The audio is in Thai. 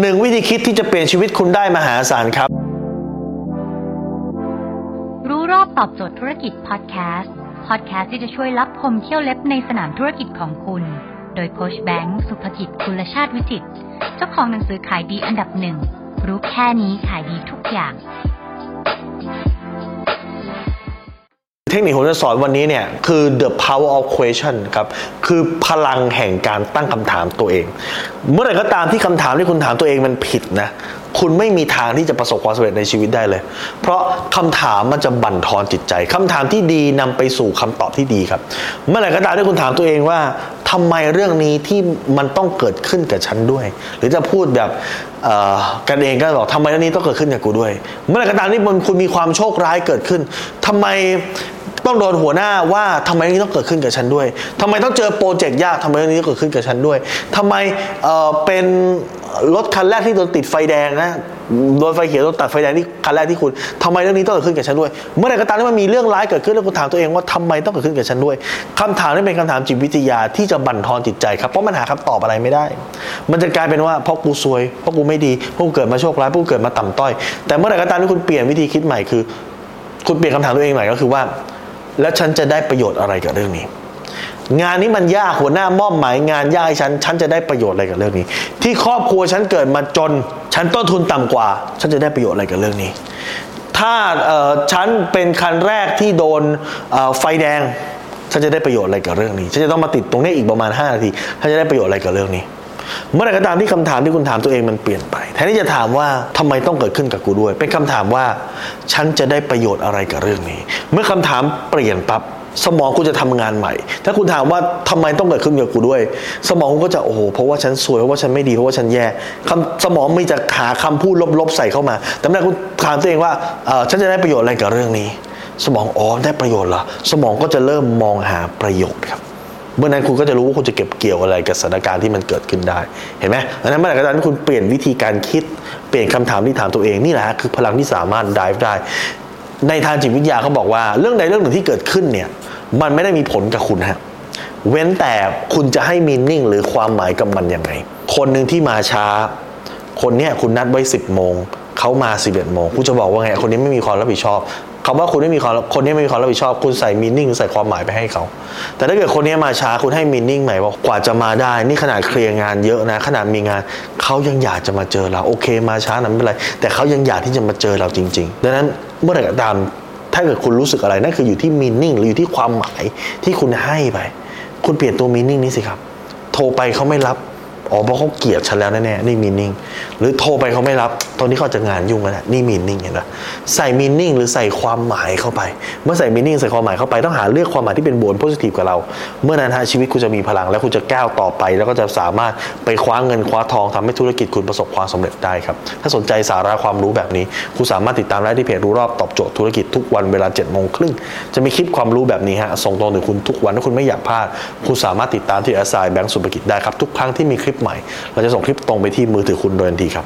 หนึ่งวิธีคิดที่จะเปลี่ยนชีวิตคุณได้มหาศาลครับ รู้รอบตอบโจทย์ธุรกิจพอดแคสต์พอดแคสต์ที่จะช่วยรับพมเที่ยวเล็บในสนามธุรกิจของคุณ โดยโคชแบงค์สุภกิจคุลชาติวิจิตรเจ้าของหนังสือขายดีอันดับหนึ่งรู้แค่นี้ขายดีทุกอย่าง เทคนิคผมจะสอนวันนี้เนี่ยคือ the power of question ครับคือพลังแห่งการตั้งคำถามตัวเอง เมื่อไหร่ก็ตามที่คำถามที่คุณถามตัวเองมันผิดนะคุณไม่มีทางที่จะประสบความสำเร็จในชีวิตได้เลย เพราะคำถามมันจะบั่นทอนจิตใจคำถามที่ดีนำไปสู่คำตอบที่ดีครับ เมื่อไหร่ก็ตามที่คุณถามตัวเองว่า ทำไมเรื่องนี้ที่มันต้องเกิดขึ้นกับฉันด้วย หรือจะพูดแบบกันเองก็บอกทำไมเรื่องนี้ต้องเกิดขึ้นกับกูด้วย เมื่อไหร่ก็ตามที่มันคุณมีความโชคร้ายเกิดขึ้นทำไมต้องโดนหัวหน้าว่าทำไมเรื่องนี้ต้องเกิดขึ้นกับฉันด้วยทำไมต้องเจอโปรเจกต์ยากทำไมเรื่องนี้ต้องเกิดขึ้นกับฉันด้วยทำไมเเป็น รถคันแรกที่โดนติดไฟแดงนะโดนไฟเขียวโดนตัดไฟแดงที่คันแรกที่คุณทำไมเรื่องนี้ต้องเกิดขึ้นกับฉันด้วย เมื่อไหร่ก็ตามที่มันมีเรื่องร้ายเกิดขึ้นแล้วคุณถามตัวเองว่าทำไมต้องเกิดขึ้นกับฉันด้วยคำถามนี้เป็นคำถามจิตวิทยาที่จะบั่นทอนจิตใจครับเพราะมันหาคำตอบอะไรไม่ได้ มันจะกลายเป็นว่าเพราะกูซวยเพราะกูไม่ดีเพราะกูเกิดมาโชคร้ายเพราะกูเกิดมาต่ำต้อย แต่เมื่อไหร่ก็ตามที่คุณเปลี่ยนวิธีคิดใหม่คือ คุณเปลี่ยนคำถามตัวเองใหม่ก็คือว่า แล้วฉันจะได้ประโยชน์อะไรกับเรื่องนี้ งานนี้มันยากหัวหน้ามอบหมายงานยากให้ฉัน ฉันจะได้ประโยชน์อะไรกับเรื่องนี้ ที่ครอบครัวฉันเกิดมาจน ฉันต้นทุนต่ำกว่า ฉันจะได้ประโยชน์อะไรกับเรื่องนี้ ถ้าเอ่อฉันเป็นคันแรกที่โดนไฟแดง ฉันจะได้ประโยชน์อะไรกับเรื่องนี้ฉันจะต้องมาติดตรงนี้อีกประมาณ 5 นาทีฉันจะได้ประโยชน์อะไรกับเรื่องนี้ เมื่อไหร่ก็ตามที่คำถามที่คุณถามตัวเองมันเปลี่ยนไปแทนที่จะถามว่าทำไมต้องเกิดขึ้นกับกูด้วย เป็นคำถามว่า ฉันจะได้ประโยชน์อะไรกับเรื่องนี้ เมื่อคำถามเปลี่ยนปั๊บ สมองคุณจะทำงานใหม่ ถ้าคุณถามว่าทำไมต้องเกิดขึ้นกับกูด้วย สมองคุณก็จะโอ้โหเพราะว่าฉันสวยเพราะว่าฉันไม่ดีเพราะว่าฉันแย่คำสมองมีจะหาคำพูดลบๆใส่เข้ามา แต่เมื่อคุณถามตัวเองว่าฉันจะได้ประโยชน์อะไรกับเรื่องนี้ สมองอ๋อได้ประโยชน์เหรอสมองก็จะเริ่มมองหาประโยชน์ครับเมื่อนั้นคุณก็จะรู้ว่าคุณจะเก็บเกี่ยวอะไรกับสถานการณ์ที่มันเกิดขึ้นได้ เห็นไหมดังนั้นเมื่อไหร่ก็ตามที่คุณเปลี่ยนวิธีการคิด เปลี่ยนคำถามที่ถามตัวเองนี่แหละฮะคือพลังที่สามารถ drive ได้ ในทางจิตวิทยาเขาบอกว่าเรื่องใดเรื่องหนึ่งที่เกิดขึ้นเนี่ย มันไม่ได้มีผลกับคุณฮะเว้นแต่คุณจะให้มีนิ่งหรือความหมายกับมันยังไง คนหนึ่งที่มาช้า คนเนี้ยคุณนัดไว้ 10 โมง เขามา 11 โมง คุณจะบอกว่าไง คนนี้ไม่มีความรับผิดชอบคำว่าคุณไม่มีความคนนี้ไม่มีความรับผิดชอบ คุณใส่มีนิ่งใส่ความหมายไปให้เขา แต่ถ้าเกิดคนนี้มาช้าคุณให้มีนิ่งหมายว่ากว่าจะมาได้ นี่ขนาดเคลียร์งานเยอะนะ ขนาดมีงานเขายังอยากจะมาเจอเรา โอเค มาช้านั้นไม่เป็นไร แต่เขายังอยากที่จะมาเจอเราจริง ๆ ดังนั้นเมื่อไหร่ก็ตาม ถ้าเกิดคุณรู้สึกอะไรนั่นคืออยู่ที่มีนิ่งหรืออยู่ที่ความหมายที่คุณให้ไป คุณเปลี่ยนตัวมีนิ่งนี้สิครับ โทรไปเขาไม่รับ อ๋อเพราะเขาเกลียดฉันแล้วแน่ๆนี่มีนิ่งหรือโทรไปเขาไม่รับ ตอนนี้เขาจะงานยุ่งแล้วนะนี่มีนิ่งเห็นไหมใส่มีนิ่งหรือใส่ความหมายเข้าไป เมื่อใส่มีนิ่งใส่ความหมายเข้าไปต้องหาเลือกความหมายที่เป็นบวกโพสิทีฟกับเรา เมื่อนั้นฮะชีวิตคุณจะมีพลัง และคุณจะก้าวต่อไป แล้วก็จะสามารถไปคว้าเงินคว้าทองทำให้ธุรกิจคุณประสบความสำเร็จได้ครับถ้าสนใจสาระความรู้แบบนี้ คุณสามารถติดตามได้ที่เพจรู้รอบตอบโจทย์ธุรกิจทุกวันเวลา7จ็ดโมงครึ่งจะมีคลิปความรู้แบบนี้ฮะส่งตรงถึงคุณทุกวันถ้าคุณไม่อยากพลาด คุณสามารถติดตามที่แอสไซแบงก์สุภกิจได้ครับทุกครั้งที่มีคลิปใหม่ เราจะส่งคลิปตรงไปที่มือถือคุณโดยทันทีครับ